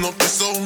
no piso.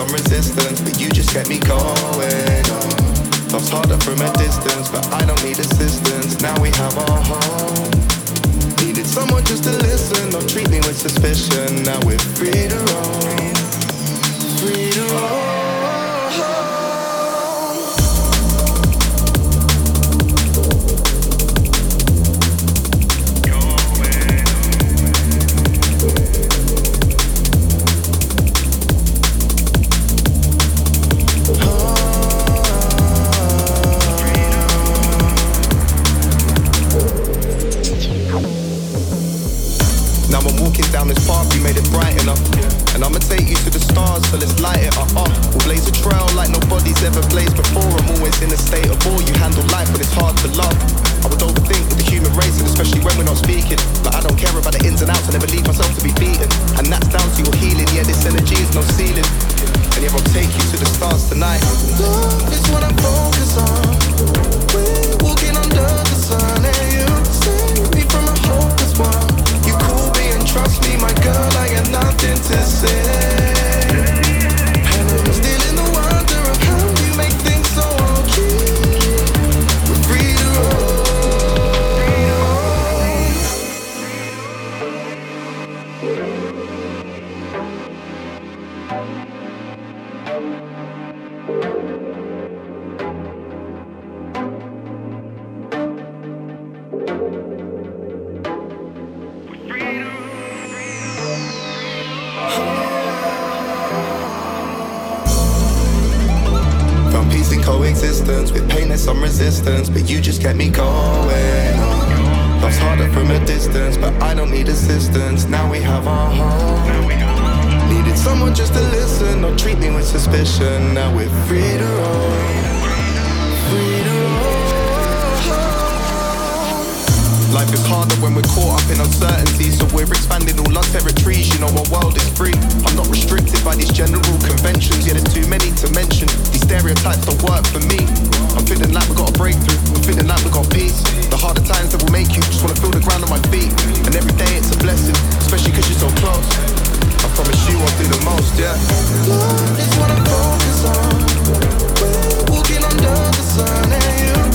Some resistance, but you just get me going. Love's harder from a distance, but I don't need assistance. Now we have our home. Needed someone just to listen, not treat me with suspicion. Now we're free to roam, free to roam. in a state of war, You handle life, but it's hard to love. I would overthink with the human race, and especially when we're not speaking. But I don't care about the ins and outs. I never leave coexistence with pain and some resistance, but you just get me going. Love's harder from a distance, but I don't need assistance. Now we have our home. Needed someone just to listen, or treat me with suspicion. Now we're free to roam. like harder when we're caught up in uncertainty. So we're expanding all our territories. You know, our world is free. I'm not restricted by these general conventions. Yeah, there's too many to mention. These stereotypes don't work for me. I'm feeling like we got a breakthrough. I'm feeling like we got peace. The harder times that will make you just wanna feel the ground on my feet. And every day it's a blessing, especially cause you're so close. I promise you I'll do the most, yeah. Love is what I focus on. We're walking under the sun and you.